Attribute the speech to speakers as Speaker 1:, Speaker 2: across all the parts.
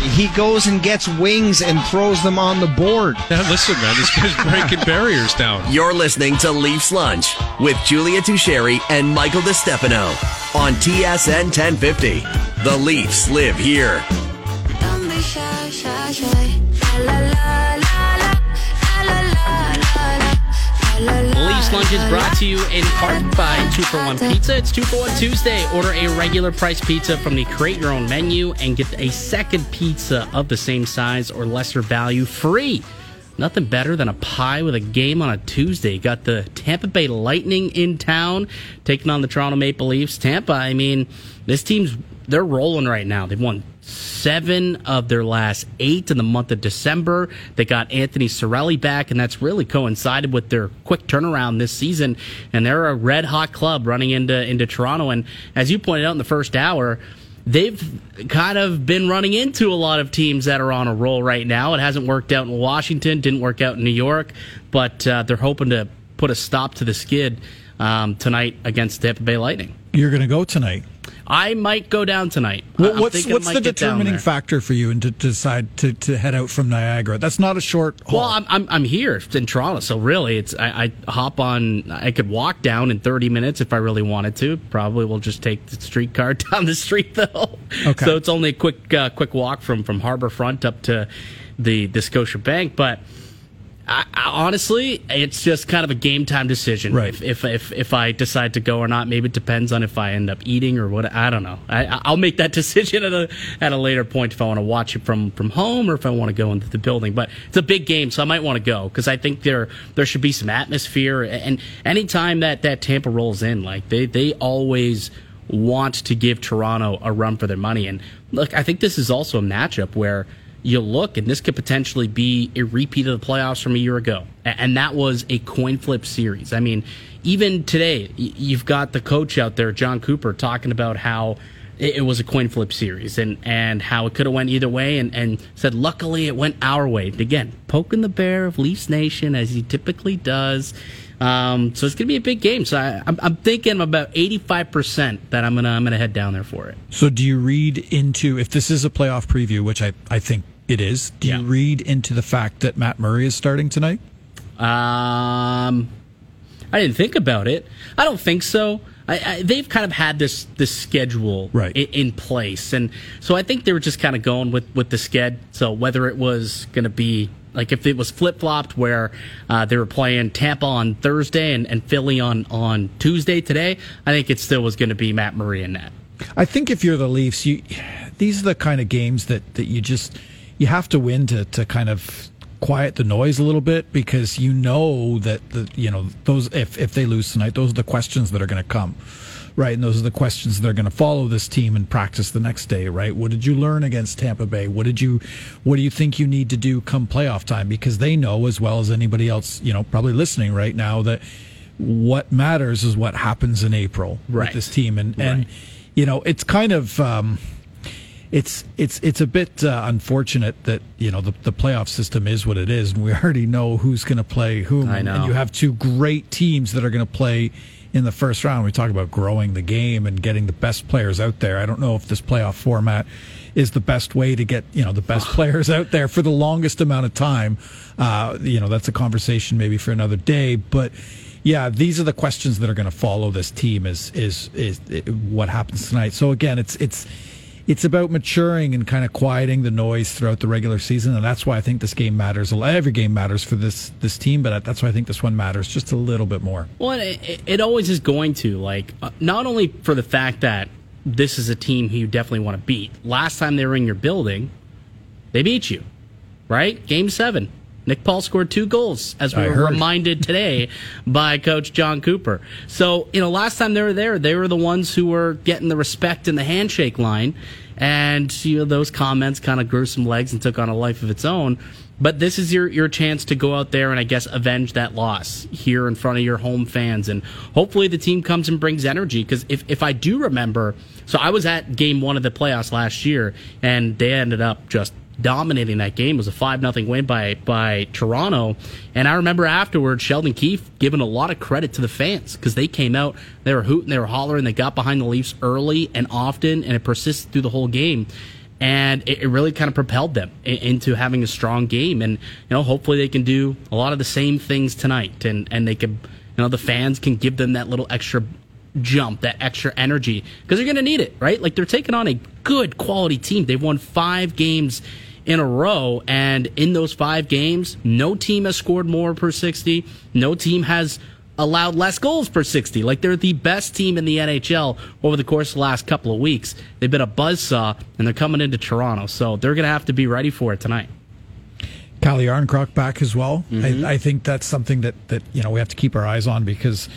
Speaker 1: he goes and gets wings and throws them on the board.
Speaker 2: Yeah, listen, man, this guy's breaking barriers down.
Speaker 3: You're listening to Leafs Lunch with Julia Tocheri and Michael DeStefano on TSN 1050. The Leafs live here.
Speaker 4: Is brought to you in part by 2 for 1 Pizza. It's 2 for 1 Tuesday. Order a regular price pizza from the Create Your Own menu and get a second pizza of the same size or lesser value free. Nothing better than a pie with a game on a Tuesday. Got the Tampa Bay Lightning in town taking on the Toronto Maple Leafs. Tampa, I mean, this team's they're rolling right now. They've won seven of their last eight in the month of December. They got Anthony Cirelli back, and that's really coincided with their quick turnaround this season. And they're a red hot club running into into Toronto. And as you pointed out in the first hour, they've kind of been running into a lot of teams that are on a roll right now. It hasn't worked out in Washington, didn't work out in New York, but uh, they're hoping to put a stop to the skid um, tonight against Tampa Bay Lightning.
Speaker 5: You're going to go tonight.
Speaker 4: I might go down tonight. I'm
Speaker 5: what's what's the determining factor for you and to, to decide to, to head out from Niagara? That's not a short haul.
Speaker 4: Well, I'm, I'm I'm here in Toronto, so really, it's I, I hop on. I could walk down in 30 minutes if I really wanted to. Probably will just take the streetcar down the street though.
Speaker 5: Okay.
Speaker 4: So it's only a quick uh, quick walk from from Harbor Front up to the the Scotia Bank, but. I, I, honestly, it's just kind of a game time decision.
Speaker 5: Right.
Speaker 4: If, if if if I decide to go or not, maybe it depends on if I end up eating or what. I don't know. I, I'll make that decision at a at a later point if I want to watch it from from home or if I want to go into the building. But it's a big game, so I might want to go because I think there there should be some atmosphere. And anytime that that Tampa rolls in, like they they always want to give Toronto a run for their money. And look, I think this is also a matchup where you look, and this could potentially be a repeat of the playoffs from a year ago. And that was a coin flip series. I mean, even today, you've got the coach out there, Jon Cooper, talking about how it was a coin flip series and, and how it could have went either way and, and said luckily it went our way again poking the bear of leafs nation as he typically does um, so it's going to be a big game so I, I'm, I'm thinking about 85% that i'm going to I'm gonna head down there for it
Speaker 5: So do you read into if this is a playoff preview, which I, I think it is, do
Speaker 4: Yeah.
Speaker 5: you read into the fact that Matt Murray is starting tonight?
Speaker 4: Um, I didn't think about it. I don't think so. I, I, they've kind of had this this schedule
Speaker 5: Right.
Speaker 4: in, in place, and so I think they were just kind of going with with the sked. So whether it was going to be like if it was flip flopped, where uh, they were playing Tampa on Thursday and, and Philly on on Tuesday today, I think it still was going to be Matt Murray in that.
Speaker 5: I think if you're the Leafs, you these are the kind of games that, that you just you have to win to, to kind of quiet the noise a little bit because you know that the you know those if if they lose tonight, those are the questions that are going to come. Right, and those are the questions that are going to follow this team in practice the next day, right? What did you learn against Tampa Bay? What did you what do you think you need to do come playoff time because they know as well as anybody else, you know, probably listening right now that what matters is what happens in April
Speaker 4: Right.
Speaker 5: with this team and and
Speaker 4: Right.
Speaker 5: you know it's kind of um, it's it's it's a bit uh, unfortunate that you know the, the playoff system is what it is and we already know who's going to play whom
Speaker 4: I
Speaker 5: and- and you have two great teams that are going to play in the first round we talk about growing the game and getting the best players out there i don't know if this playoff format is the best way to get you know the best players out there for the longest amount of time uh, you know that's a conversation maybe for another day but yeah, these are the questions that are going to follow this team. Is is is what happens tonight? So again, it's it's it's about maturing and kind of quieting the noise throughout the regular season, and that's why I think this game matters. Every game matters for this this team, but that's why I think this one matters just a little bit more.
Speaker 4: Well, it, it- always is going to. Like, uh, not only for the fact that this is a team who you definitely want to beat. Last time they were in your building, they beat you, right? Game seven. Nick Paul scored two goals, as we
Speaker 5: I
Speaker 4: were
Speaker 5: heard.
Speaker 4: reminded today by Coach Jon Cooper. So, you know, last time they were there, they were the ones who were getting the respect in the handshake line. And, you know, those comments kind of grew some legs and took on a life of its own. But this is your, your chance to go out there and I guess avenge that loss here in front of your home fans. And hopefully the team comes and brings energy. Because if, if I do remember, so I was at game one of the playoffs last year and they ended up just dominating that game. It was a five nothing win by by Toronto, and I remember afterwards Sheldon Keefe giving a lot of credit to the fans because they came out, they were hooting, they were hollering, they got behind the Leafs early and often, and it persisted through the whole game. and it, really kind of propelled them into having a strong game. And you know, hopefully they can do a lot of the same things tonight, and and they could, you know, the fans can give them that little extra jump, that extra energy, because they're going to need it, right? Like they're taking on a good quality team. They've won five games in a row, and in those five games, no team has scored more per 60. No team has allowed less goals per 60. Like they're the best team in the NHL over the course of the last couple of weeks. They've been a buzzsaw, and they're coming into Toronto, so they're going to have to be ready for it tonight.
Speaker 5: Calle Järnkrok back as well. I, mm-hmm. I think that's something that, that you know we have to keep our eyes on because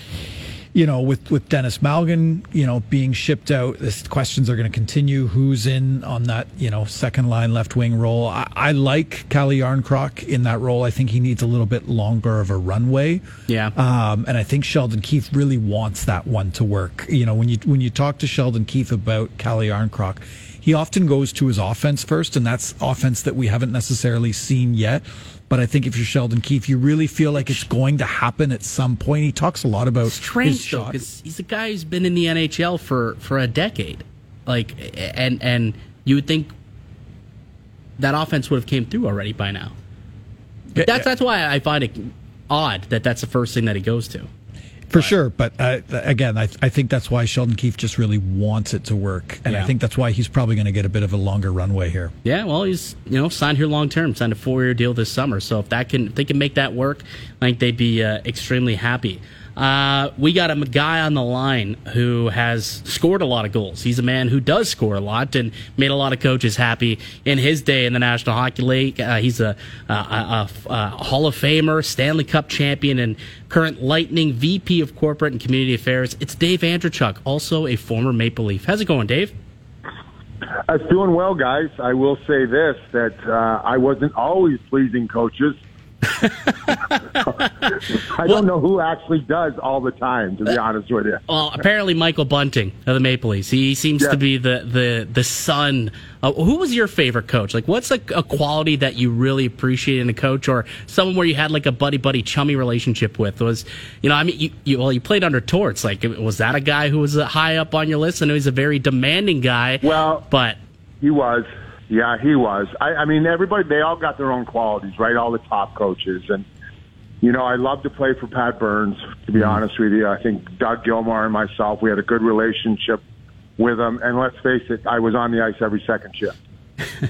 Speaker 5: you know with with Denis Malgin you know being shipped out, this questions are going to continue. Who's in on that you know second line left wing role? I, I like Calle Järnkrok in that role. I think he needs a little bit longer of a runway.
Speaker 4: Yeah.
Speaker 5: Um, and I think Sheldon Keefe really wants that one to work. You know, when you when you talk to Sheldon Keefe about Callie Arncroc, he often goes to his offense first, and that's offense that we haven't necessarily seen yet. But I think if you're Sheldon Keefe, you really feel like it's going to happen at some point. He talks a lot about his
Speaker 4: strange though,
Speaker 5: shot.
Speaker 4: because he's a guy who's been in the NHL for for a decade, like, and and you would think that offense would have came through already by now. But that's that's why I find it odd that that's the first thing that he goes to.
Speaker 5: For sure, but uh, again, I, I think that's why Sheldon Keefe just really wants it to work, and I think that's why he's probably going to get a bit of a longer runway here.
Speaker 4: Yeah, well, he's you know signed here long term, signed a four year deal this summer. So if that can if they can make that work, I think they'd be uh, extremely happy. Uh, we got a guy on the line who has scored a lot of goals. He's a man who does score a lot and made a lot of coaches happy in his day in the National Hockey League. Uh, he's a, a, a, a Hall of Famer, Stanley Cup champion, and current Lightning VP of Corporate and Community Affairs. It's Dave Andreychuk, also a former Maple Leaf. How's it going, Dave?
Speaker 6: It's doing well, guys. I will say this: that uh, I wasn't always pleasing coaches. I don't know who actually does all the time, to be honest with you.
Speaker 4: Well, apparently Michael Bunting of the Maple Leafs. He seems
Speaker 6: Yeah.
Speaker 4: to be the the the son. Uh, who was your favorite coach? Like, what's a, a quality that you really appreciate in a coach, or someone where you had like a buddy buddy chummy relationship with? Was you know, I mean, you, you well, you played under Torts. Like, was that a guy who was uh, high up on your list? I know he's a very demanding guy.
Speaker 6: Well-
Speaker 4: but
Speaker 6: He was, yeah, he was. I, I mean, everybody, they all got their own qualities, right? All the top coaches, and you know, I love to play for Pat Burns. To be honest with you, I think Doug Gilmour and myself, we had a good relationship with him. And let's face it, I was on the ice every second shift,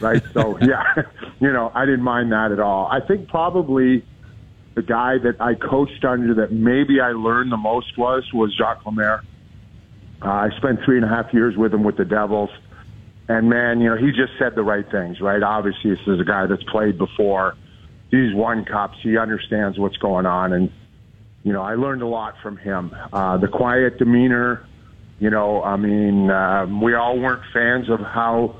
Speaker 6: right? so yeah, you know, I didn't mind that at all. I think probably the guy that I coached under that maybe I learned the most was was Jacques Lemaire. Uh, I spent three and a half years with him with the Devils. And man, you know, he just said the right things, right? Obviously, this is a guy that's played before. He's won cups. He understands what's going on. And, you know, I learned a lot from him. Uh, the quiet demeanor, you know, I mean, um, we all weren't fans of how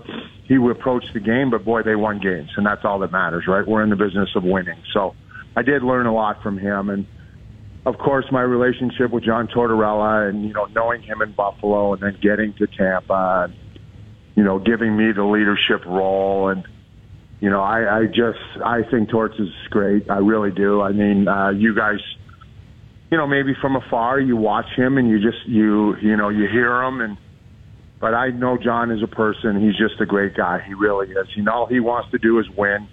Speaker 6: he would approach the game, but boy, they won games. And that's all that matters, right? We're in the business of winning. So I did learn a lot from him. And, of course, my relationship with John Tortorella and, you know, knowing him in Buffalo and then getting to Tampa and, you know, giving me the leadership role. And, you know, I, I just, I think Torts is great. I really do. I mean, uh, you guys, you know, maybe from afar, you watch him and you just, you, you know, you hear him and, but I know John as a person. He's just a great guy. He really is. You know, all he wants to do is win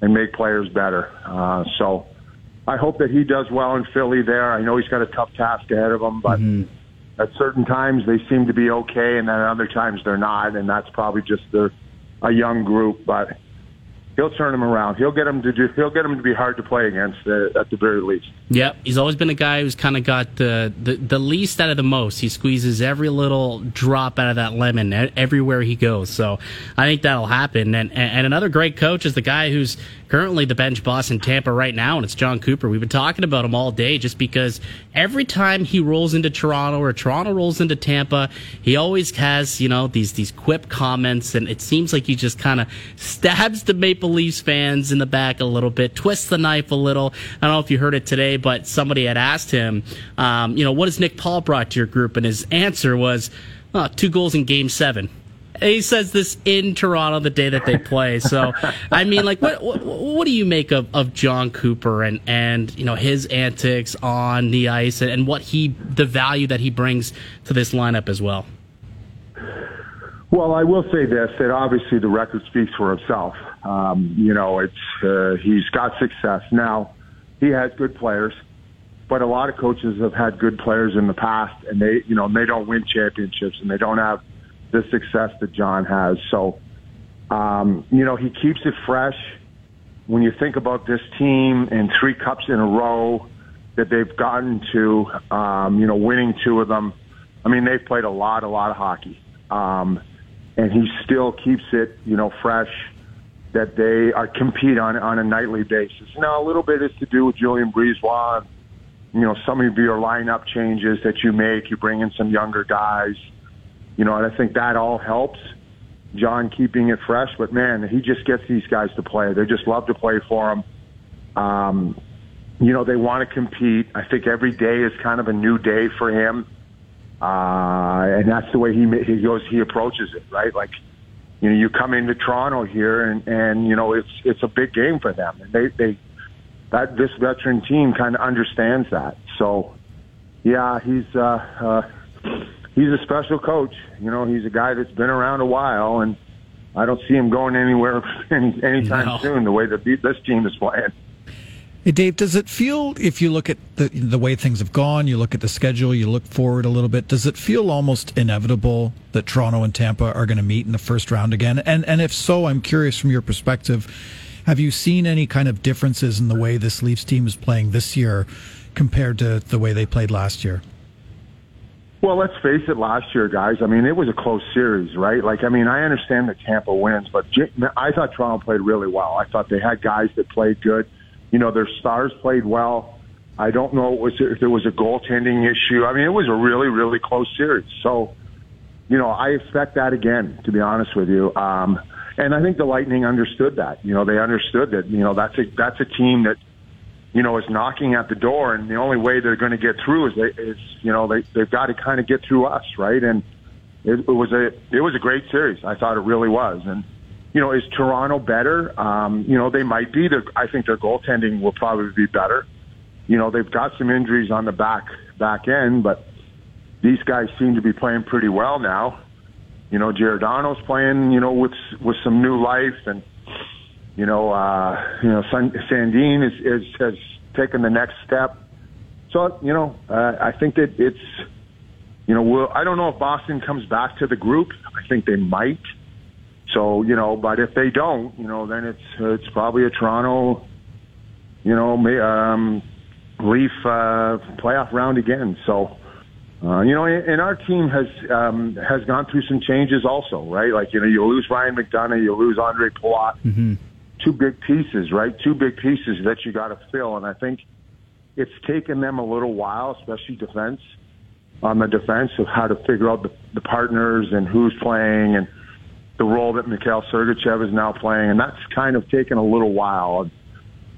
Speaker 6: and make players better. Uh, so I hope that he does well in Philly there. I know he's got a tough task ahead of him, but at certain times they seem to be okay, and then at other times they're not, and that's probably just the, a young group. But he'll turn them around. He'll get them to do, he'll get them to be hard to play against uh, at the very least.
Speaker 4: Yep, he's always been a guy who's kind of got the, the the least out of the most. He squeezes every little drop out of that lemon everywhere he goes. So I think that'll happen. And and another great coach is the guy who's currently the bench boss in Tampa right now, and it's Jon Cooper. We've been talking about him all day just because every time he rolls into Toronto or Toronto rolls into Tampa, he always has you know these these quip comments, and it seems like he just kind of stabs the Maple Leafs fans in the back a little bit, twists the knife a little. I don't know if you heard it today, but somebody had asked him, um, you know, what has Nick Paul brought to your group, and his answer was oh, two goals in Game Seven. And he says this in Toronto the day that they play. So, I mean, like, what what, what do you make of, of Jon Cooper and and you know his antics on the ice and what he the value that he brings to this lineup as well?
Speaker 6: Well, I will say this: that obviously the record speaks for itself. Um, you know, it's uh, he's got success now. He has good players, but a lot of coaches have had good players in the past, and they, you know, they don't win championships and they don't have the success that Jon has. So, um, you know, he keeps it fresh. When you think about this team and three cups in a row that they've gotten to, um, you know, winning two of them. I mean, they've played a lot, a lot of hockey. Um, and he still keeps it, you know, fresh that they are compete on on a nightly basis. Now, a little bit is to do with Julien BriseBois. You know, some of your lineup changes that you make. You bring in some younger guys. You know, and I think that all helps. Jon keeping it fresh, but man, he just gets these guys to play. They just love to play for him. Um, you know, they want to compete. I think every day is kind of a new day for him. Uh, and that's the way he he goes. He approaches it, right? Like, you know, you come into Toronto here, and and you know it's it's a big game for them, and they they that this veteran team kind of understands that. So, yeah, he's uh, uh, he's a special coach. You know, he's a guy that's been around a while, and I don't see him going anywhere any anytime
Speaker 4: No.
Speaker 6: soon. The way that this team is playing.
Speaker 5: Hey, Dave, does it feel, if you look at the, the way things have gone, you look at the schedule, you look forward a little bit, does it feel almost inevitable that Toronto and Tampa are going to meet in the first round again? And, and if so, I'm curious from your perspective, have you seen any kind of differences in the way this Leafs team is playing this year compared to the way they played last year?
Speaker 6: Well, let's face it. Last year, guys. I mean, it was a close series, right? Like, I mean, I understand that Tampa wins, but I thought Toronto played really well. I thought they had guys that played good. You know, their stars played well. I don't know if there was a goaltending issue. I mean, it was a really, really close series. So, you know, I expect that again. To be honest with you, um, and I think the Lightning understood that. You know, they understood that. You know, that's a that's a team that you know, is knocking at the door, and the only way they're going to get through is they, is you know they they've got to kind of get through us, right? And it, it was a it was a great series. I thought it really was, and you know, is Toronto better? Um, you know, they might be. Their, I think their goaltending will probably be better. You know, they've got some injuries on the back back end, but these guys seem to be playing pretty well now. You know, Giordano's playing, you know, with with some new life, and you know, uh, you know, Sandin is, is has taken the next step. So, you know, uh, I think that it's, you know, we'll, I don't know if Boston comes back to the group. I think they might. So, you know, but if they don't, you know, then it's it's probably a Toronto, you know, um, Leaf uh, playoff round again. So, uh, you know, and our team has um, has gone through some changes also, right? Like you know, you lose Ryan McDonagh, you lose Andre Palat, two big pieces, right? Two big pieces that you got to fill, and I think it's taken them a little while, especially defense, on the defense of how to figure out the, the partners and who's playing and the role that Mikhail Sergachev is now playing, and that's kind of taken a little while,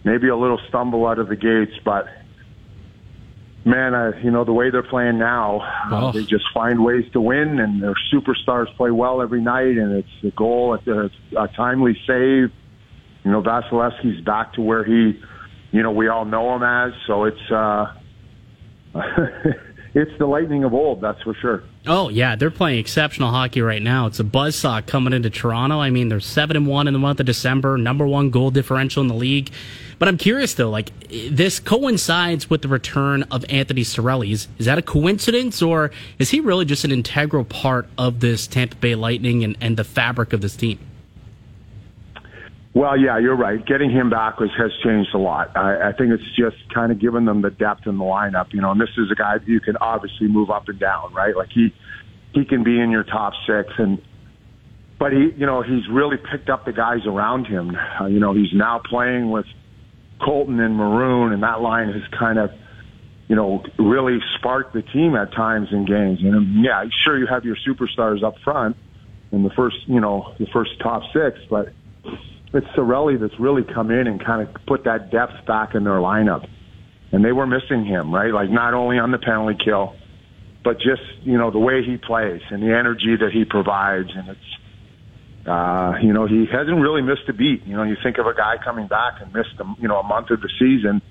Speaker 6: maybe a little stumble out of the gates, but man, uh, you know the way they're playing now,
Speaker 4: Oh.
Speaker 6: they just find ways to win, and their superstars play well every night, and it's a goal, it's a, a timely save. You know, Vasilevskiy's back to where he, you know, we all know him as. So it's uh, it's the Lightning of old, that's for sure.
Speaker 4: Oh yeah, they're playing exceptional hockey right now. It's a buzzsaw coming into Toronto. I mean, they're seven and one in the month of December, number one goal differential in the league. But I'm curious though, like this coincides with the return of Anthony Cirelli. Is, is that a coincidence, or is he really just an integral part of this Tampa Bay Lightning and, and the fabric of this team?
Speaker 6: Well, yeah, you're right. Getting him back was, has changed a lot. I, I think it's just kind of given them the depth in the lineup, you know. And this is a guy that you can obviously move up and down, right? Like he he can be in your top six, and but he, you know, he's really picked up the guys around him. Uh, you know, he's now playing with Colton and Maroon, and that line has kind of, you know, really sparked the team at times in games. And um, yeah, sure, you have your superstars up front in the first, you know, the first top six, but it's Cirelli that's really come in and kind of put that depth back in their lineup. And they were missing him, right? Like not only on the penalty kill, but just, you know, the way he plays and the energy that he provides. And it's, uh, you know, he hasn't really missed a beat. You know, you think of a guy coming back and missed, a, you know, a month of the season.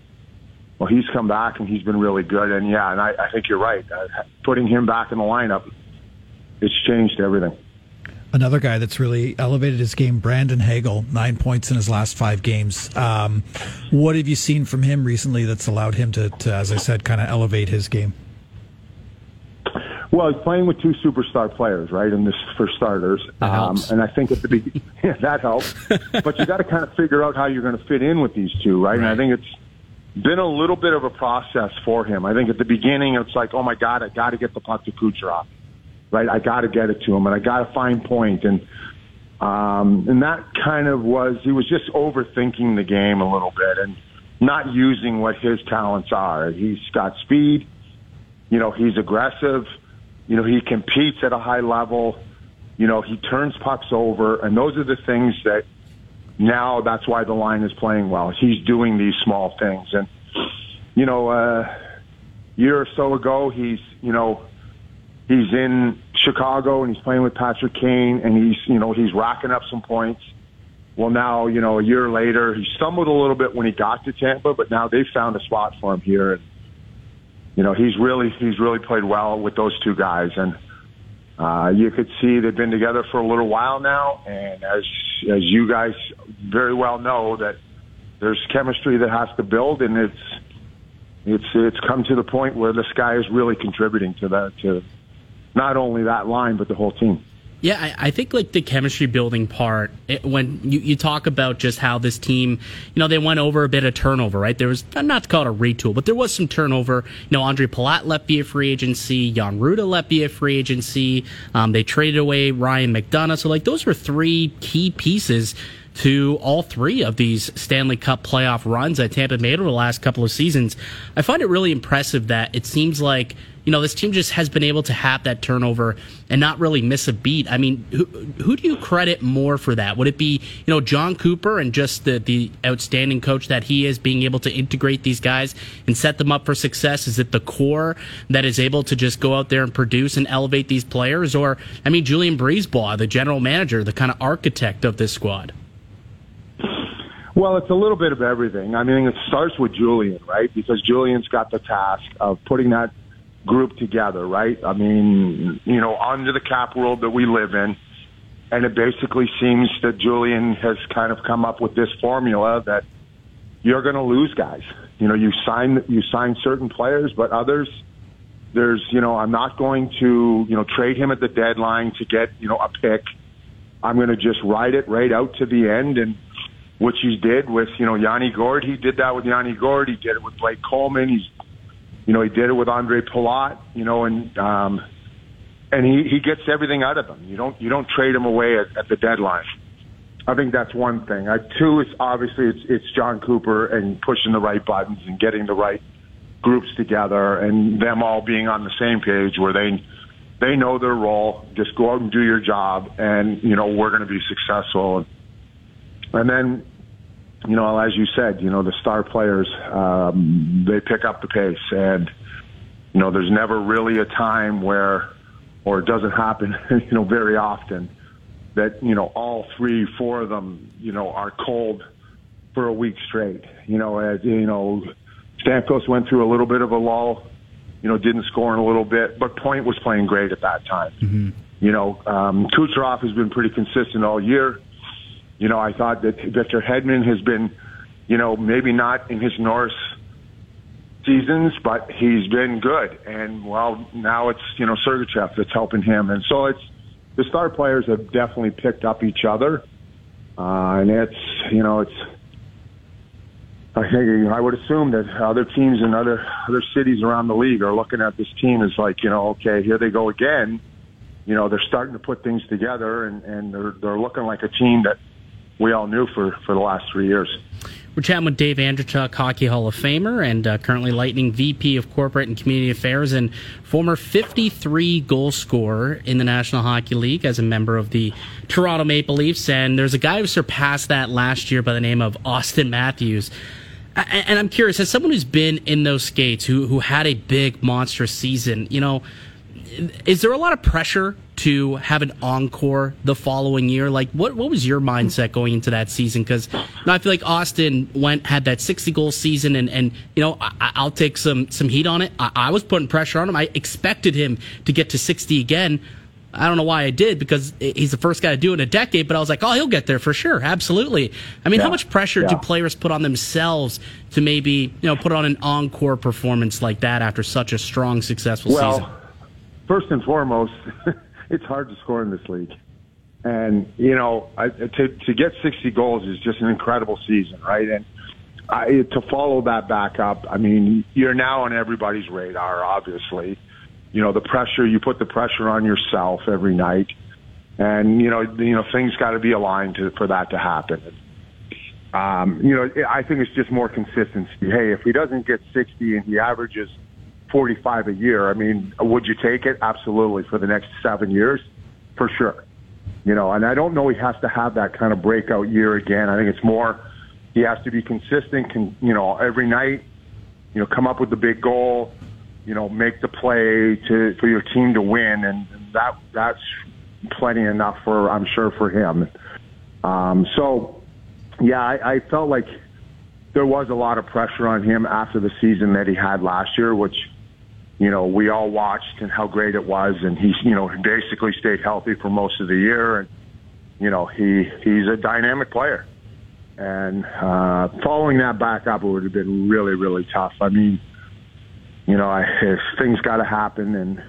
Speaker 6: Well, he's come back and he's been really good. And yeah, and I, I think you're right. Uh, putting him back in the lineup, it's changed everything.
Speaker 5: Another guy that's really elevated his game, Brandon Hagel, nine points in his last five games. Um, what have you seen from him recently that's allowed him to, to as I said, kind of elevate his game?
Speaker 6: Well, he's playing with two superstar players, right? And this for starters,
Speaker 4: That helps.
Speaker 6: and I think at the beginning yeah, that helps. but you got to kind of figure out how you're going to fit in with these two, right? And I think it's been a little bit of a process for him. I think at the beginning it's like, oh my god, I got to get the puck to Kucherov, right? I got to get it to him, and I got to find point, and um, and that kind of was he was just overthinking the game a little bit and not using what his talents are. He's got speed, you know, he's aggressive, you know, he competes at a high level, you know, he turns pucks over, and those are the things that now that's why the line is playing well. He's doing these small things, and you know, uh, year or so ago, he's you know, he's in Chicago and he's playing with Patrick Kane, and he's you know he's racking up some points. Well, now you know a year later, he stumbled a little bit when he got to Tampa, but now they've found a spot for him here, and you know he's really he's really played well with those two guys, and uh, you could see they've been together for a little while now, and as as you guys very well know that there's chemistry that has to build, and it's it's it's come to the point where this guy is really contributing to that to not only that line but the whole team.
Speaker 4: Yeah, I, I think like the chemistry building part, it, when you, you talk about just how this team, you know, they went over a bit of turnover, right? There was, not to call it a retool, but there was some turnover. You know, Andre Palat left via free agency, Jan Rutta left via free agency. Um, they traded away Ryan McDonagh. So, like, those were three key pieces to all three of these Stanley Cup playoff runs that Tampa made over the last couple of seasons. I find it really impressive that it seems like, you know, this team just has been able to have that turnover and not really miss a beat. I mean, who, who do you credit more for that? Would it be, you know, Jon Cooper and just the, the outstanding coach that he is being able to integrate these guys and set them up for success? Is it the core that is able to just go out there and produce and elevate these players? Or, I mean, Julien BriseBois, the general manager, the kind of architect of this squad?
Speaker 6: Well, it's a little bit of everything. I mean, it starts with Julien, right? Because Julien's got the task of putting that group together, right? I mean, you know, under the cap world that we live in, and it basically seems that Julien has kind of come up with this formula that you're going to lose guys. You know, you sign you sign certain players, but others there's, you know, I'm not going to, you know, trade him at the deadline to get, you know, a pick. I'm going to just ride it right out to the end and which he did with, you know, Yanni Gourde. He did that with Yanni Gourde. He did it with Blake Coleman. He's, you know, he did it with Andre Palat, you know, and, um, and he, he gets everything out of them. You don't, you don't trade him away at, at the deadline. I think that's one thing. Uh, two is obviously it's, it's Jon Cooper and pushing the right buttons and getting the right groups together and them all being on the same page where they, they know their role. Just go out and do your job and, you know, we're going to be successful. And then, you know, as you said, you know, the star players, um, they pick up the pace. And, you know, there's never really a time where, or it doesn't happen, you know, very often that, you know, all three, four of them, you know, are cold for a week straight. You know, as, you know, Stamkos went through a little bit of a lull, you know, didn't score in a little bit, but Point was playing great at that time. You know, um, Kucherov has been pretty consistent all year. You know, I thought that Victor Hedman has been, you know, maybe not in his Norris seasons, but he's been good. And well, now it's you know Sergachev that's helping him, and so it's the star players have definitely picked up each other, uh, and it's you know it's. I think I would assume that other teams in other other cities around the league are looking at this team as like you know okay here they go again, you know they're starting to put things together and and they're they're looking like a team that we all knew for for the last three years.
Speaker 4: We're chatting with Dave Andreychuk, Hockey Hall of Famer, and uh, currently Lightning VP of Corporate and Community Affairs, and former 53 goal scorer in the National Hockey League as a member of the Toronto Maple Leafs. And there's a guy who surpassed that last year by the name of Auston Matthews. And I'm curious, as someone who's been in those skates, who who had a big monstrous season, you know, is there a lot of pressure to have an encore the following year? Like, what what was your mindset going into that season? Because I feel like Auston went had that sixty goal season, and and you know I, I'll take some some heat on it. I, I was putting pressure on him. I expected him to get to sixty again. I don't know why I did because he's the first guy to do it in a decade, but I was like, oh, he'll get there for sure. Absolutely. I mean,
Speaker 6: Yeah.
Speaker 4: how much pressure do players put on themselves to maybe, you know, put on an encore performance like that after such a strong, successful
Speaker 6: Well,
Speaker 4: season?
Speaker 6: First and foremost, it's hard to score in this league. And, you know, I, to, to get 60 goals is just an incredible season, right? And I, to follow that back up, I mean, you're now on everybody's radar, obviously. You know, the pressure, you put the pressure on yourself every night. And, you know, you know, things got to be aligned to, for that to happen. Um, you know, I think it's just more consistency. Hey, if he doesn't get 60 and he averages 45 a year, I mean, would you take it? Absolutely. For the next seven years? For sure. You know, and I don't know he has to have that kind of breakout year again. I think it's more he has to be consistent, can, you know, every night, you know, come up with the big goal, you know, make the play to for your team to win, and that that's plenty enough for I'm sure for him. Um, so, yeah, I, I felt like there was a lot of pressure on him after the season that he had last year, which you know we all watched and how great it was, and he's you know basically stayed healthy for most of the year, and you know he he's a dynamic player. And uh, following that back up, would have been really, really tough. I mean, you know, I, if things got to happen, and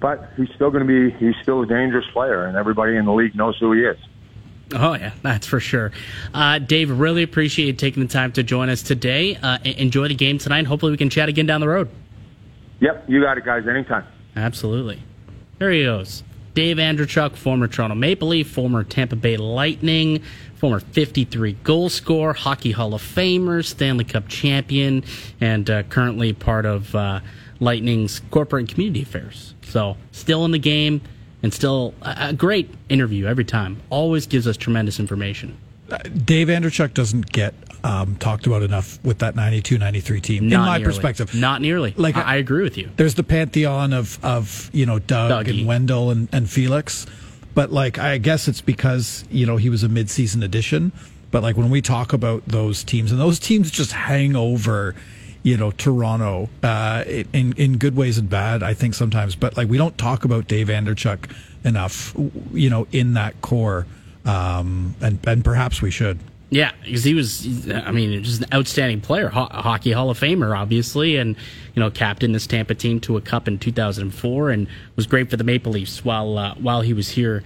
Speaker 6: but he's still going to be he's still a dangerous player, and everybody in the league knows who he is.
Speaker 4: Oh yeah, that's for sure. Uh, Dave, really appreciate you taking the time to join us today. Uh, enjoy the game tonight. Hopefully, we can chat again down the road.
Speaker 6: Yep, you got it, guys. Anytime.
Speaker 4: Absolutely. There he goes. Dave Andreychuk, former Toronto Maple Leaf, former Tampa Bay Lightning, former 53 goal scorer, Hockey Hall of Famer, Stanley Cup champion, and uh, currently part of uh, Lightning's corporate and community affairs. So, still in the game and still a, a great interview every time. Always gives us tremendous information.
Speaker 5: Dave Andreychuk doesn't get um, talked about enough with that 92-93 team,
Speaker 4: Not
Speaker 5: in my
Speaker 4: nearly.
Speaker 5: perspective.
Speaker 4: Not nearly.
Speaker 5: Like,
Speaker 4: I, I agree with you.
Speaker 5: There's the pantheon of of you know Doug
Speaker 4: Dougie.
Speaker 5: and Wendell and, and Felix, but like I guess it's because you know he was a mid-season addition. But like when we talk about those teams, and those teams just hang over, you know, Toronto uh, in in good ways and bad. I think sometimes, but like we don't talk about Dave Andreychuk enough, you know, in that core, um, and and perhaps we should.
Speaker 4: Yeah, because he was, I mean, just an outstanding player, Ho- hockey Hall of Famer, obviously, and you know, captained this Tampa team to a cup in 2004, and was great for the Maple Leafs while uh, while he was here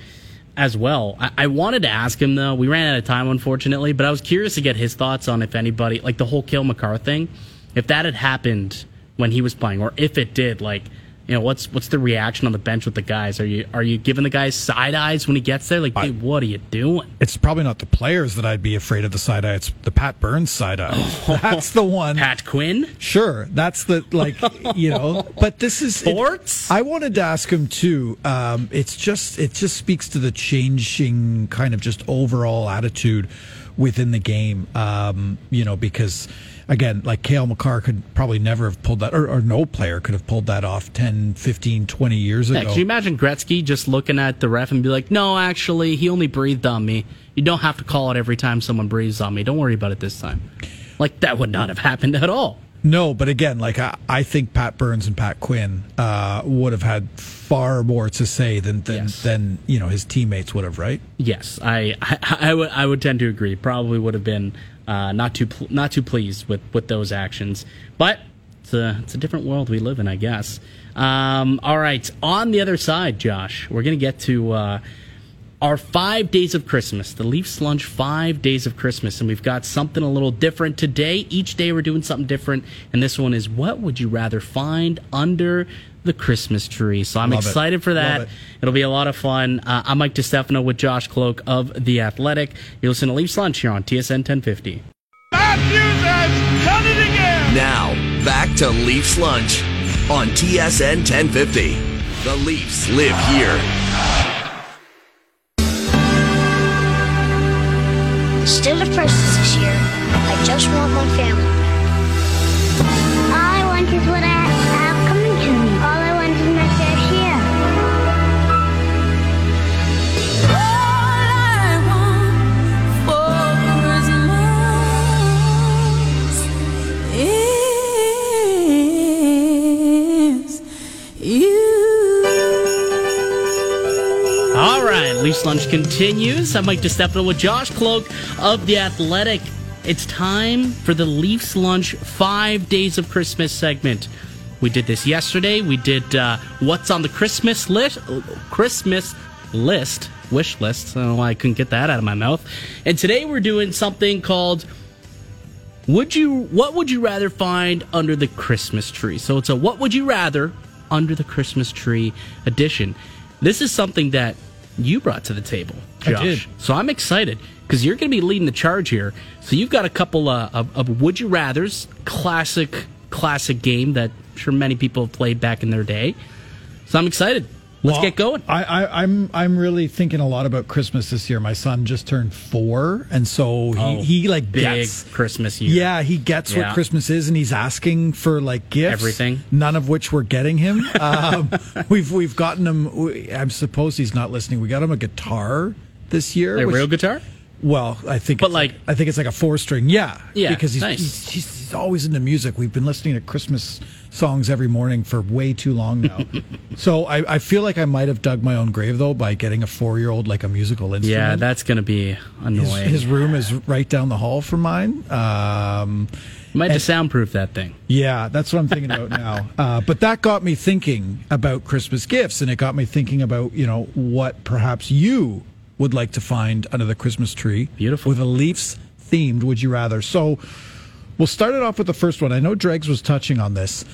Speaker 4: as well. I-, I wanted to ask him though. We ran out of time, unfortunately, but I was curious to get his thoughts on if anybody, like the whole Cale Makar thing, if that had happened when he was playing, or if it did, like. You know what's what's the reaction on the bench with the guys? Are you are you giving the guys side eyes when he gets there? Like, hey, what are you doing?
Speaker 5: It's probably not the players that I'd be afraid of the side eye. It's the Pat Burns side eye. That's the one.
Speaker 4: Pat Quinn,
Speaker 5: Sure, that's the like you know. But this is it-
Speaker 4: Sports?
Speaker 5: I wanted to ask him too. Um, it's just it just speaks to the changing kind of just overall attitude within the game. Um, you know, because again, like Cale Makar could probably never have pulled that, or, or no player could have pulled that off 10, 15, 20 years
Speaker 4: Yeah,
Speaker 5: ago.
Speaker 4: could you imagine Gretzky just looking at the ref and be like, "No, actually, he only breathed on me. You don't have to call it every time someone breathes on me. Don't worry about it this time." Like that would not have happened at all.
Speaker 5: No, but again, like I, I think Pat Burns and Pat Quinn uh, would have had far more to say than than,
Speaker 4: Yes.
Speaker 5: than you know his teammates would have, right?
Speaker 4: Yes, I, I, I would I would tend to agree. Probably would have been uh, not too pl- not too pleased with, with those actions, but it's a it's a different world we live in, I guess. Um, all right, on the other side, Josh, we're gonna get to. Uh, our five days of Christmas, the Leafs lunch five days of Christmas, and we've got something a little different today. Each day we're doing something different, and this one is what would you rather find under the Christmas tree? So I'm
Speaker 5: Love it.
Speaker 4: excited for that.
Speaker 5: It.
Speaker 4: It'll be a lot of fun. Uh, I'm Mike DeStefano with Josh Kloke of The Athletic. You listen to Leafs Lunch here on TSN 1050.
Speaker 3: Now, back to Leafs Lunch on TSN 1050. The Leafs live here.
Speaker 7: Still the process this year. I just want my family back.
Speaker 8: All I want is what I
Speaker 4: Lunch continues. I'm Mike DeStefano with Josh Kloke of The Athletic. It's time for the Leafs Lunch Five Days of Christmas segment. We did this yesterday. We did uh, What's on the Christmas list? Christmas list. Wish list. I don't know why I couldn't get that out of my mouth. And today we're doing something called would you what would you rather find under the Christmas tree? So it's a what would you rather under the Christmas tree edition. This is something that you brought to the table,
Speaker 5: I
Speaker 4: Josh.
Speaker 5: did.
Speaker 4: So I'm excited because you're going to be leading the charge here. So you've got a couple uh, of, of would you rather's, classic classic game that I'm sure many people have played back in their day. So I'm excited. Let's
Speaker 5: Well,
Speaker 4: get going.
Speaker 5: I, I, I'm I'm really thinking a lot about Christmas this year. My son just turned four, and so he,
Speaker 4: Oh,
Speaker 5: he like
Speaker 4: big
Speaker 5: gets
Speaker 4: Christmas year.
Speaker 5: Yeah, he gets
Speaker 4: Yeah.
Speaker 5: what Christmas is, and he's asking for like gifts.
Speaker 4: Everything.
Speaker 5: None of which we're getting him. Um, we've we've gotten him. we- I'm suppose he's not listening. We got him a guitar this year.
Speaker 4: A
Speaker 5: which-
Speaker 4: real guitar?
Speaker 5: Well, I think,
Speaker 4: But
Speaker 5: it's
Speaker 4: like-
Speaker 5: I think it's like a four string. Yeah,
Speaker 4: Yeah,
Speaker 5: because he's,
Speaker 4: nice.
Speaker 5: he's, he's he's always into music. We've been listening to Christmas songs every morning for way too long now. so I, I feel like I might have dug my own grave though by getting a four year old like a musical instrument.
Speaker 4: Yeah, that's going to be annoying.
Speaker 5: his room is right down the hall from mine. Um,
Speaker 4: might have to soundproof that thing.
Speaker 5: yeah, that's what I'm thinking about now. Uh, but that got me thinking about Christmas gifts, and it got me thinking about you know what perhaps you would like to find under the Christmas tree.
Speaker 4: Beautiful.
Speaker 5: with a Leafs themed. Would you rather? So we'll start it off with the first one. I know Dregs was touching on this.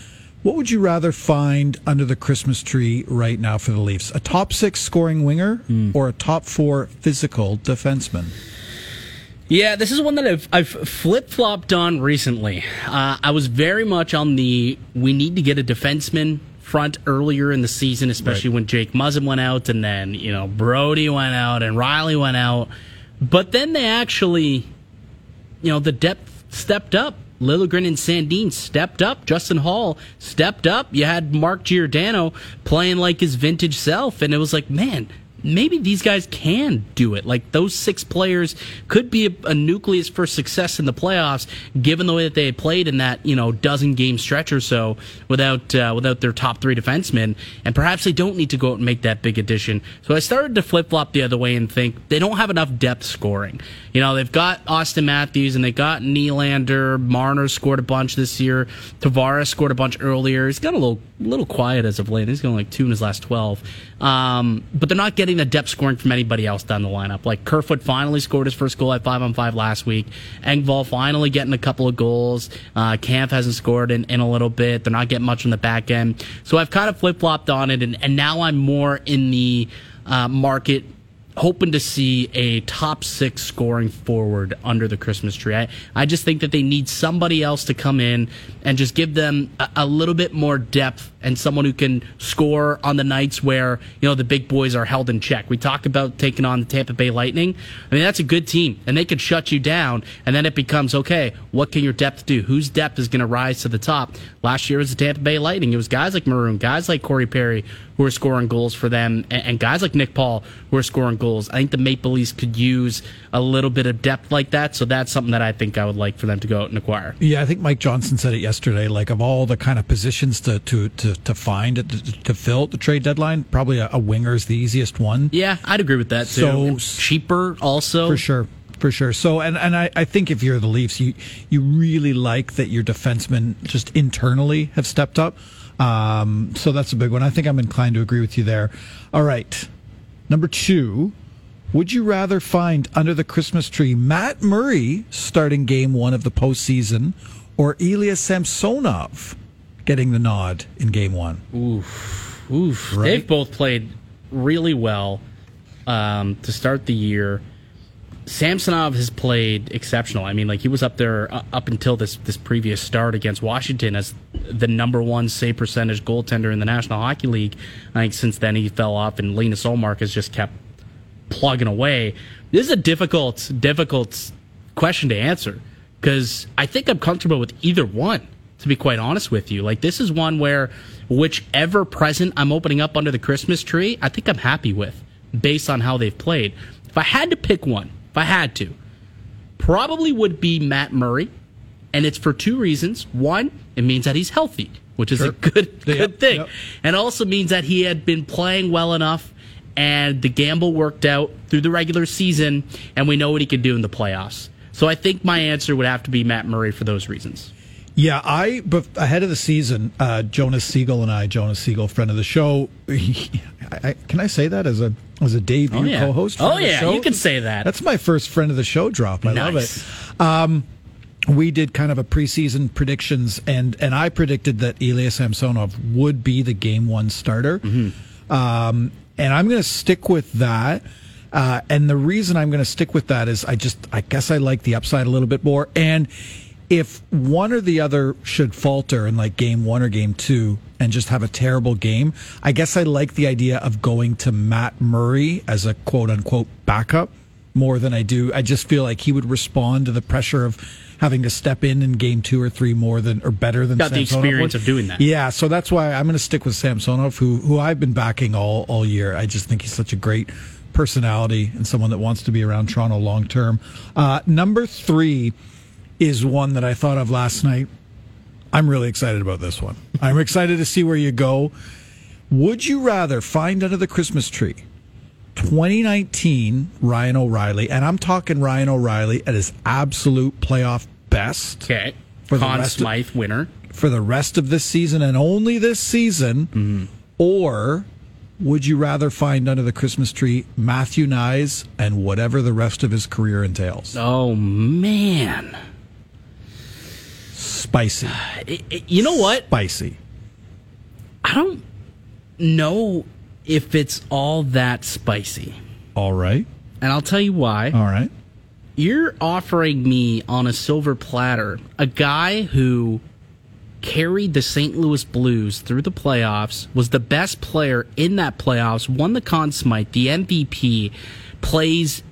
Speaker 5: What would you rather find under the Christmas tree right now for the Leafs? A top six scoring winger
Speaker 4: Hmm.
Speaker 5: or a top four physical defenseman?
Speaker 4: Yeah, this is one that I've, I've flip flopped on recently. Uh, I was very much on the we need to get a defenseman front earlier in the season, especially when Jake Muzzin went out and then, you know, Brodie went out and Rielly went out. But then they actually, you know, the depth stepped up. Liljegren and Sandin stepped up. Justin Holl stepped up. You had Mark Giordano playing like his vintage self, and it was like, man, maybe these guys can do it. Like those six players could be a, a nucleus for success in the playoffs, given the way that they played in that you know dozen game stretch or so without uh, without their top three defensemen, and perhaps they don't need to go out and make that big addition. So I started to flip flop the other way and think they don't have enough depth scoring. You know, they've got Auston Matthews and they got Nylander. Marner scored a bunch this year. Tavares scored a bunch earlier. He's got a little little quiet as of late. He's going like two in his last twelve. Um, but they're not getting the depth scoring from anybody else down the lineup. Like Kerfoot finally scored his first goal at five on five last week. Engvall finally getting a couple of goals. Uh, Kampf hasn't scored in, in a little bit. They're not getting much on the back end. So I've kind of flip flopped on it, and, and now I'm more in the uh, market hoping to see a top six scoring forward under the Christmas tree. I, I just think that they need somebody else to come in and just give them a, a little bit more depth and someone who can score on the nights where, you know, the big boys are held in check. We talk about taking on the Tampa Bay Lightning. I mean, that's a good team and they could shut you down. And then it becomes, okay, what can your depth do? Whose depth is going to rise to the top? Last year was the Tampa Bay Lightning. It was guys like Maroon, guys like Corey Perry who are scoring goals for them, and, and guys like Nick Paul who are scoring goals. I think the Maple Leafs could use a little bit of depth like that, so that's something that I think I would like for them to go out and acquire.
Speaker 5: Yeah, I think Mike Johnson said it yesterday. Like of all the kind of positions to to to, to find to, to fill at the trade deadline, probably a, a winger is the easiest one
Speaker 4: Yeah, I'd agree with that too.
Speaker 5: So-
Speaker 4: And cheaper also.
Speaker 5: for sure. For sure. So, and, and I, I think if you're the Leafs, you you really like that your defensemen just internally have stepped up. Um, so that's a big one. I think I'm inclined to agree with you there. All right. Number two, would you rather find under the Christmas tree Matt Murray starting game one of the postseason or Ilya Samsonov getting the nod in game one?
Speaker 4: Oof.
Speaker 5: Right.
Speaker 4: They've both played really well um, to start the year. Samsonov has played exceptional. I mean, like he was up there uh, up until this this previous start against Washington as the number one save percentage goaltender in the National Hockey League. I think since then he fell off, and Linus Ullmark has just kept plugging away. This is a difficult, difficult question to answer because I think I'm comfortable with either one. To be quite honest with you, like this is one where whichever present I'm opening up under the Christmas tree, I think I'm happy with based on how they've played. If I had to pick one, if I had to, probably would be Matt Murray, and it's for two reasons. One, it means that he's healthy, which is a good good
Speaker 5: Yep,
Speaker 4: thing,
Speaker 5: yep.
Speaker 4: and also means that he had been playing well enough and the gamble worked out through the regular season, and we know what he can do in the playoffs. So I think my answer would have to be Matt Murray for those reasons.
Speaker 5: Yeah, I but ahead of the season, uh, Jonas Siegel and I, Jonas Siegel, friend of the show. I, I, can I say that as a as a debut
Speaker 4: Oh, yeah.
Speaker 5: co-host?
Speaker 4: Oh,
Speaker 5: friend of the
Speaker 4: yeah, you can say that.
Speaker 5: That's my first friend of the show drop. I love it. Um, we did kind of a preseason predictions, and and I predicted that Ilya Samsonov would be the game one starter,
Speaker 4: Mm-hmm.
Speaker 5: um, and I'm going to stick with that. Uh, and the reason I'm going to stick with that is I just I guess I like the upside a little bit more, and if one or the other should falter in like game one or game two and just have a terrible game, I guess I like the idea of going to Matt Murray as a quote unquote backup more than I do. I just feel like he would respond to the pressure of having to step in in game two or three more than or better than
Speaker 4: Got the experience
Speaker 5: would.
Speaker 4: of doing that.
Speaker 5: Yeah, so that's why I'm going to stick with Samsonov, who who I've been backing all all year. I just think he's such a great personality and someone that wants to be around Toronto long term. Uh, number three is one that I thought of last night. I'm really excited about this one. I'm excited to see where you go. Would you rather find under the Christmas tree 2019 Ryan O'Reilly, and I'm talking Ryan O'Reilly at his absolute playoff best
Speaker 4: Okay.
Speaker 5: For the
Speaker 4: Conn
Speaker 5: rest of-
Speaker 4: Smythe winner.
Speaker 5: for the rest of this season and only this season, mm-hmm. or would you rather find under the Christmas tree Matthew Knies and whatever the rest of his career entails?
Speaker 4: Oh man.
Speaker 5: Spicy,
Speaker 4: I- I- you know what?
Speaker 5: spicy.
Speaker 4: I don't know if it's all that spicy.
Speaker 5: All right,
Speaker 4: And I'll tell you why.
Speaker 5: all right.
Speaker 4: You're offering me on a silver platter a guy who carried the St. Louis Blues through the playoffs, was the best player in that playoffs, won the Conn Smythe, the MVP, plays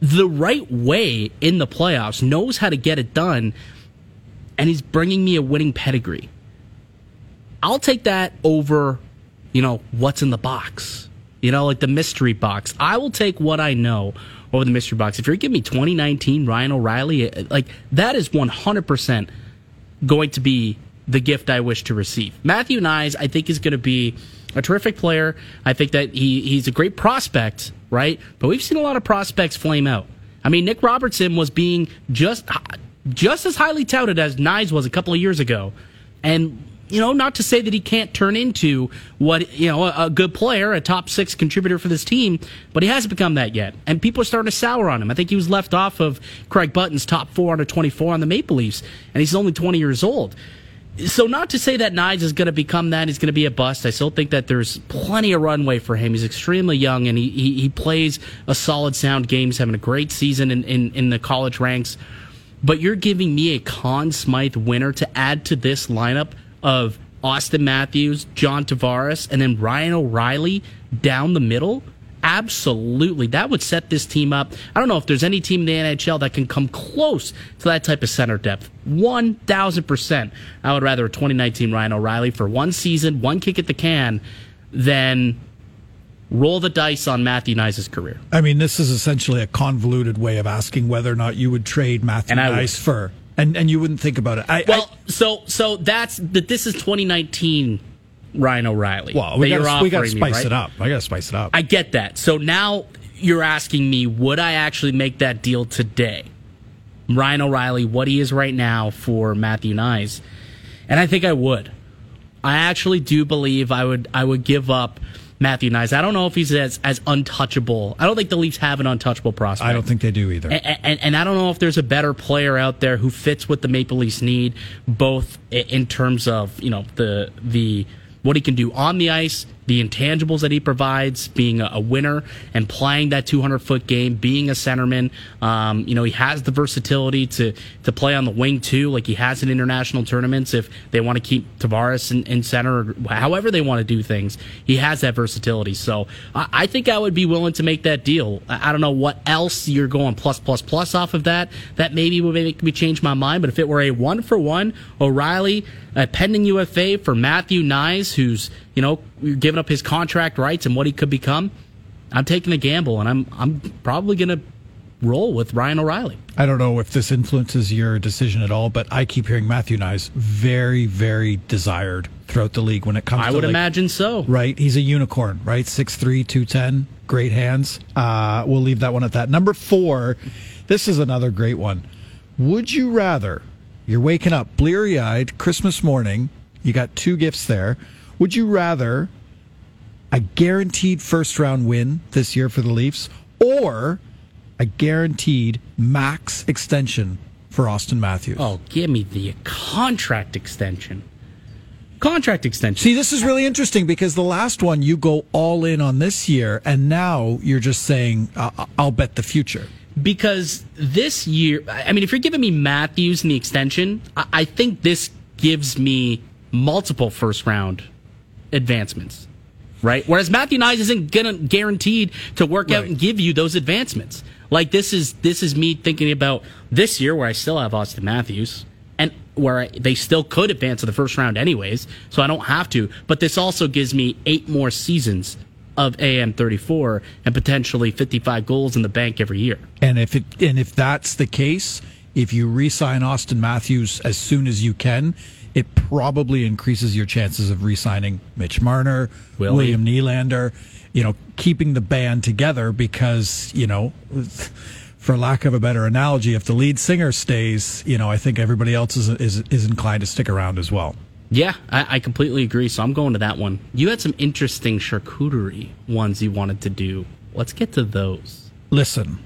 Speaker 4: the right way in the playoffs, knows how to get it done, and he's bringing me a winning pedigree. I'll take that over, you know, what's in the box. You know, like the mystery box. I will take what I know over the mystery box. If you're giving me 2019 Ryan O'Reilly, uh, like that is 100% going to be the gift I wish to receive. Matthew Knies, I think, is going to be a terrific player. I think that he, he's a great prospect, right? But we've seen a lot of prospects flame out. I mean, Nick Robertson was being just just as highly touted as Knies was a couple of years ago, and you know, not to say that he can't turn into what you know a, a good player, a top six contributor for this team, but he hasn't become that yet, and people are starting to sour on him. I think he was left off of Craig Button's top four under twenty four on the Maple Leafs, and he's only twenty years old. So not to say that Knies is going to become that, he's going to be a bust. I still think that there's plenty of runway for him. He's extremely young and he, he, he plays a solid sound game. He's having a great season in, in, in the college ranks. But you're giving me a Conn Smythe winner to add to this lineup of Auston Matthews, John Tavares, and then Ryan O'Reilly down the middle? Absolutely. That would set this team up. I don't know if there's any team in the NHL that can come close to that type of center depth. 1000%. I would rather a 2019 Ryan O'Reilly for one season, one kick at the can, than roll the dice on Matthew Knies' career.
Speaker 5: I mean, this is essentially a convoluted way of asking whether or not you would trade Matthew
Speaker 4: I would.
Speaker 5: Knies for, and and you wouldn't think about it. I,
Speaker 4: Well, so so that's that. This is 2019 Ryan O'Reilly.
Speaker 5: Well, we got we got to
Speaker 4: offering me,
Speaker 5: spice
Speaker 4: right?
Speaker 5: it up. I got to spice it up.
Speaker 4: I get that. So now you're asking me, would I actually make that deal today? Ryan O'Reilly, what he is right now for Matthew Knies, and I think I would. I actually do believe I would. I would give up Matthew Knies. I don't know if he's as as untouchable. I don't think the Leafs have an untouchable prospect.
Speaker 5: I don't think they do either.
Speaker 4: And, and, and I don't know if there's a better player out there who fits what the Maple Leafs need, both in terms of you know the the what he can do on the ice, the intangibles that he provides, being a, winner and playing that 200 foot game, being a centerman. Um, you know he has the versatility to to play on the wing too, like he has in international tournaments. If they want to keep Tavares in, in center, or however they want to do things, he has that versatility. So I, I think I would be willing to make that deal. I, I don't know what else you're going plus plus plus off of that. That maybe would make me change my mind. But if it were a one for one O'Reilly, a pending UFA for Matthew Knies, who's you know giving up his contract rights and what he could become, I'm taking a gamble, and I'm I'm probably gonna roll with Ryan O'Reilly.
Speaker 5: I don't know if this influences your decision at all, but I keep hearing Matthew Knies very, very desired throughout the league when it comes to.
Speaker 4: I
Speaker 5: to
Speaker 4: would
Speaker 5: like,
Speaker 4: imagine so.
Speaker 5: Right. He's a unicorn, right? 6'3, 210. Great hands. Uh, we'll leave that one at that. Number four, this is another great one. Would you rather, you're waking up bleary eyed Christmas morning, you got two gifts there. Would you rather a guaranteed first round win this year for the Leafs or a guaranteed max extension for Auston Matthews?
Speaker 4: Oh, give me the contract extension. Contract extension.
Speaker 5: See, this is really interesting because the last one you go all in on this year, and now you're just saying, uh, I'll bet the future.
Speaker 4: because this year, I mean, if you're giving me Matthews and the extension, I, I think this gives me multiple first round advancements, right? Whereas Matthew Knies isn't gonna guaranteed to work out and give you those advancements. Like this is this is me thinking about this year where I still have Auston Matthews and where I, they still could advance to the first round anyways, so I don't have to. But this also gives me eight more seasons of AM 34 and potentially 55 goals in the bank every year.
Speaker 5: And if it and if that's the case, if you re-sign Auston Matthews as soon as you can, it probably increases your chances of re-signing Mitch Marner,
Speaker 4: Willie.
Speaker 5: William Nylander, you know, keeping the band together because, you know, for lack of a better analogy, if the lead singer stays, you know, I think everybody else is is, is inclined to stick around as well.
Speaker 4: Yeah, I, I completely agree. So I'm going to that one. You had some interesting charcuterie ones you wanted to do. Let's get to those.
Speaker 5: Listen,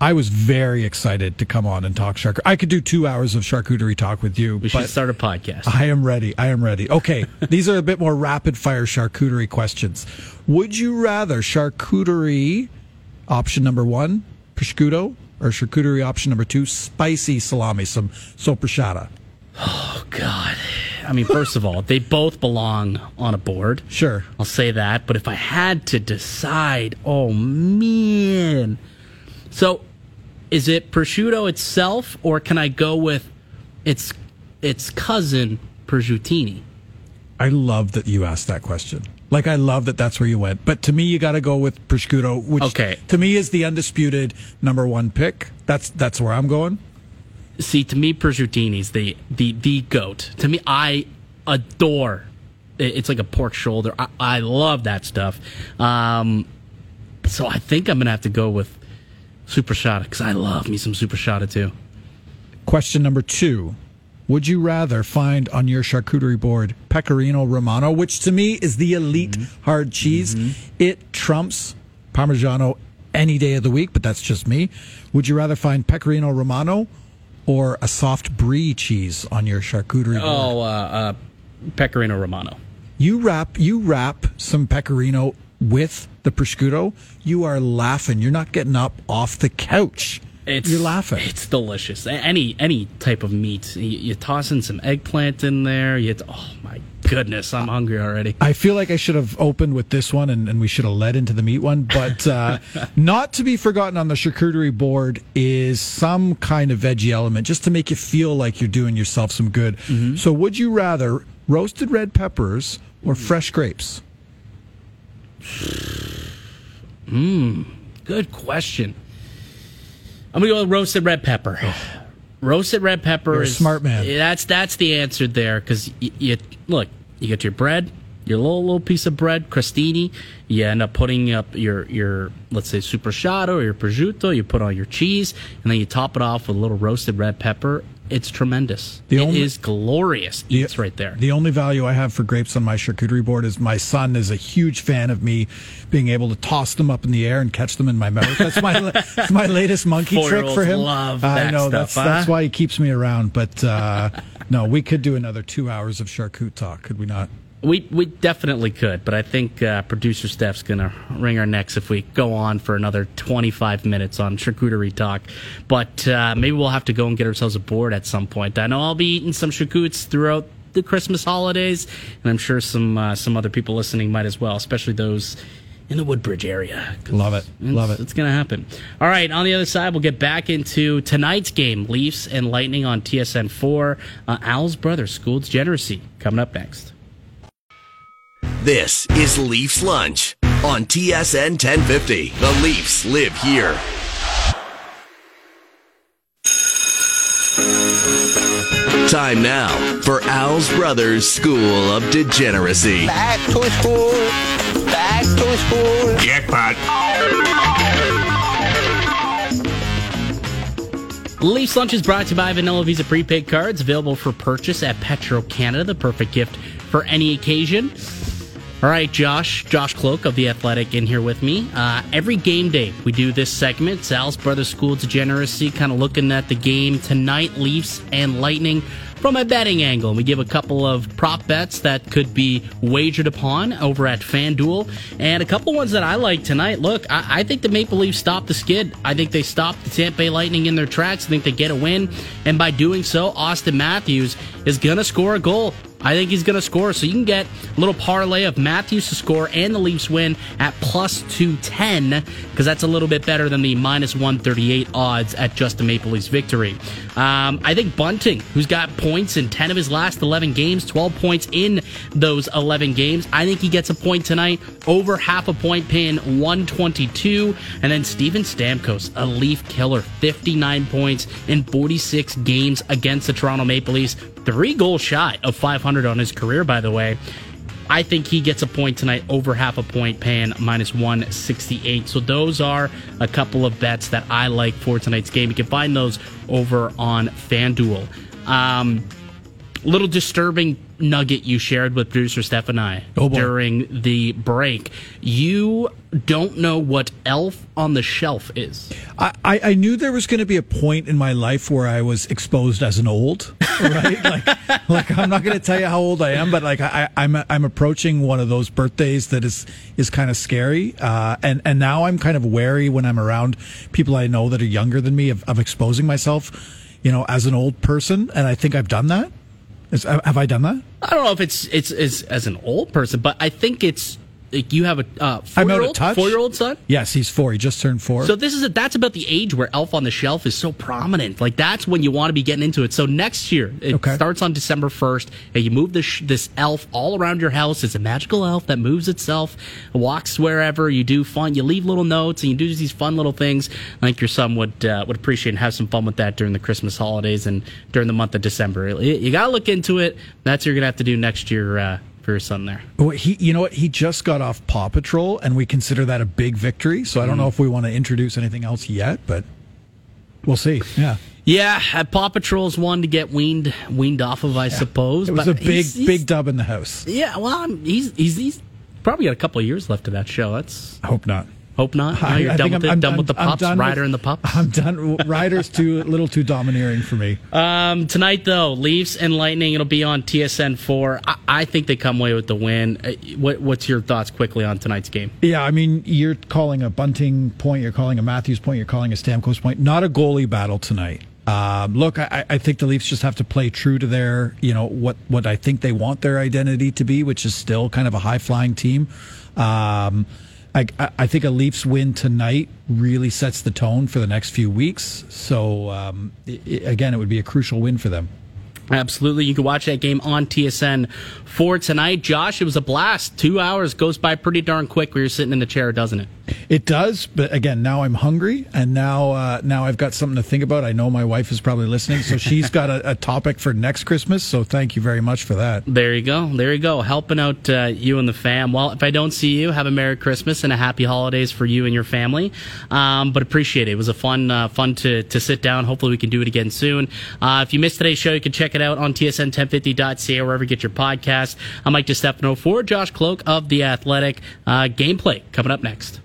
Speaker 5: I was very excited to come on and talk charcuterie. I could do two hours of charcuterie talk with you.
Speaker 4: We should start a podcast.
Speaker 5: I am ready. I am ready. Okay, these are a bit more rapid fire charcuterie questions. Would you rather charcuterie option number one, prosciutto, or charcuterie option number two, spicy salami, some soppressata?
Speaker 4: Oh God. I mean, first of all, they both belong on a board.
Speaker 5: Sure.
Speaker 4: I'll say that. But if I had to decide, oh man. So, is it prosciutto itself, or can I go with its its cousin prosciutini?
Speaker 5: I love that you asked that question. Like, I love that that's where you went. But to me, you got to go with prosciutto, which
Speaker 4: Okay.
Speaker 5: to me is the undisputed number one pick. That's that's where I'm going.
Speaker 4: See, to me, prosciutini's the the the goat. To me, I adore. It's like a pork shoulder. I, I love that stuff. Um, so I think I'm gonna have to go with super shot because I love me some super shot too.
Speaker 5: Question number two. Would you rather find on your charcuterie board Pecorino Romano, which to me is the elite hard cheese? It trumps Parmigiano any day of the week, but that's just me. Would you rather find Pecorino Romano or a soft brie cheese on your charcuterie board?
Speaker 4: Oh, uh, uh, Pecorino Romano.
Speaker 5: You wrap you wrap some pecorino with the prosciutto, you are laughing. You're not getting up off the couch.
Speaker 4: It's,
Speaker 5: You're laughing.
Speaker 4: It's delicious. Any any type of meat. You, you toss in some eggplant in there. You oh my goodness, I'm hungry already.
Speaker 5: I feel like I should have opened with this one and, and we should have led into the meat one. But uh, not to be forgotten on the charcuterie board is some kind of veggie element just to make you feel like you're doing yourself some good. So, would you rather roasted red peppers or fresh grapes?
Speaker 4: Hmm, good question. I'm gonna go with roasted red pepper. Roasted red pepper
Speaker 5: You're a
Speaker 4: is
Speaker 5: smart man.
Speaker 4: That's that's the answer there because you, you look. You get your bread, your little little piece of bread, crostini. You end up putting up your your let's say supersciato or your prosciutto. You put on your cheese, and then you top it off with a little roasted red pepper. It's tremendous.
Speaker 5: The
Speaker 4: It
Speaker 5: only-
Speaker 4: is glorious.
Speaker 5: The-
Speaker 4: It's right there.
Speaker 5: The only value I have for grapes on my charcuterie board is my son is a huge fan of me being able to toss them up in the air and catch them in my mouth. That's my that's my latest monkey trick
Speaker 4: Four-year-olds
Speaker 5: for him.
Speaker 4: love
Speaker 5: I
Speaker 4: that
Speaker 5: know
Speaker 4: stuff,
Speaker 5: that's
Speaker 4: huh?
Speaker 5: that's why he keeps me around. But uh, no, we could do another two hours of charcut talk, could we not?
Speaker 4: We we definitely could, but I think uh, producer Steph's gonna wring our necks if we go on for another twenty five minutes on charcuterie talk. But uh, maybe we'll have to go and get ourselves a board at some point. I know I'll be eating some charcutes throughout the Christmas holidays, and I'm sure some uh, some other people listening might as well, especially those in the Woodbridge area.
Speaker 5: Love it, love it.
Speaker 4: It's going to happen. All right. On the other side, we'll get back into tonight's game Leafs and Lightning on TSN 4. Uh, Al's brother, School Degeneracy, coming up next.
Speaker 3: This is Leafs Lunch on TSN 1050. The Leafs live here. Time now for Al's Brothers School of Degeneracy.
Speaker 9: Back to school. Back to school.
Speaker 10: Jackpot.
Speaker 4: Leafs Lunch is brought to you by Vanilla Visa prepaid cards, available for purchase at Petro Canada, the perfect gift for any occasion. All right, Josh, Josh Kloke of The Athletic in here with me. Uh, every game day, we do this segment, Sal's Brothers School Degeneracy, kind of looking at the game tonight, Leafs and Lightning from a betting angle. We give a couple of prop bets that could be wagered upon over at FanDuel, and a couple ones that I like tonight. Look, I, I think the Maple Leafs stop the skid. I think they stop the Tampa Bay Lightning in their tracks. I think they get a win, and by doing so, Auston Matthews is going to score a goal. I think he's going to score. So you can get a little parlay of Matthews to score and the Leafs win at plus 210 because that's a little bit better than the minus 138 odds at just the Maple Leafs victory. Um, I think Bunting, who's got points in 10 of his last 11 games, 12 points in those 11 games, I think he gets a point tonight, over half a point pin, 122. And then Steven Stamkos, a Leaf killer, 59 points in 46 games against the Toronto Maple Leafs three goals shy of 500 on his career, by the way. I think he gets a point tonight, over half a point, paying minus 168. So those are a couple of bets that I like for tonight's game. You can find those over on FanDuel. Um, little disturbing nugget you shared with producer Steph and I
Speaker 5: Oh,
Speaker 4: during the break. You don't know what Elf on the Shelf is.
Speaker 5: I, I I knew there was going to be a point in my life where I was exposed as an old, right? like, like I'm not going to tell you how old I am, but like I, I'm I'm approaching one of those birthdays that is is kind of scary, uh, and and now I'm kind of wary when I'm around people I know that are younger than me of, of exposing myself, you know, as an old person, and I think I've done that. Is, have I done that?
Speaker 4: I don't know if it's it's, it's as an old person, but I think it's like you have a uh, four-year-old, four-year-old son.
Speaker 5: Yes, he's four. He just turned four.
Speaker 4: So this is a, that's about the age where Elf on the Shelf is so prominent. Like that's when you want to be getting into it. So next year it
Speaker 5: Okay.
Speaker 4: starts on December first, and you move this this elf all around your house. It's a magical elf that moves itself, walks wherever. You do fun. You leave little notes and you do these fun little things. I think your son would uh, would appreciate and have some fun with that during the Christmas holidays and during the month of December. You, you got to look into it. That's what you're gonna have to do next year uh, son there.
Speaker 5: Well, he, you know what? He just got off Paw Patrol, and we consider that a big victory. So I don't know if we want to introduce anything else yet, but we'll see. Yeah,
Speaker 4: Yeah, uh, Paw Patrol's one to get weaned weaned off of, I suppose.
Speaker 5: it was
Speaker 4: but
Speaker 5: a big,
Speaker 4: he's- he's-
Speaker 5: big dub in the house.
Speaker 4: Yeah, well, I'm, he's he's he's probably got a couple of years left of that show. That's
Speaker 5: I hope not.
Speaker 4: Hope not. No, you're
Speaker 5: I
Speaker 4: done with it.
Speaker 5: I'm-
Speaker 4: done
Speaker 5: I'm-
Speaker 4: with the
Speaker 5: I'm
Speaker 4: pups. Ryder
Speaker 5: with-
Speaker 4: and the pups.
Speaker 5: I'm done. Ryder's too a little too domineering for me.
Speaker 4: Um, tonight though, Leafs and Lightning. It'll be on TSN four. I, I think they come away with the win. Uh, What, what's your thoughts quickly on tonight's game?
Speaker 5: Yeah, I mean, you're calling a Bunting point, you're calling a Matthews point, you're calling a Stamkos point. Not a goalie battle tonight. Um, look, I, I think the Leafs just have to play true to their, you know, what what I think they want their identity to be, which is still kind of a high flying team. Um, I, think a Leafs win tonight really sets the tone for the next few weeks. So um, i i again, it would be a crucial win for them.
Speaker 4: Absolutely. You can watch that game on TSN for tonight. Josh, it was a blast. Two hours goes by pretty darn quick when you're sitting in the chair, doesn't it?
Speaker 5: It does, but again, now I'm hungry, and now uh, now I've got something to think about. I know my wife is probably listening, so she's got a, a topic for next Christmas. So thank you very much for that.
Speaker 4: There you go. There you go. Helping out uh, you and the fam. Well, if I don't see you, have a Merry Christmas and a Happy Holidays for you and your family. Um, but appreciate it. It was a fun, uh, fun to, to sit down. Hopefully, we can do it again soon. Uh, if you missed today's show, you can check it out on tsn1050.ca or wherever you get your podcast. I'm Mike DeStefano for Josh Kloke of The Athletic. Uh, gameplay coming up next.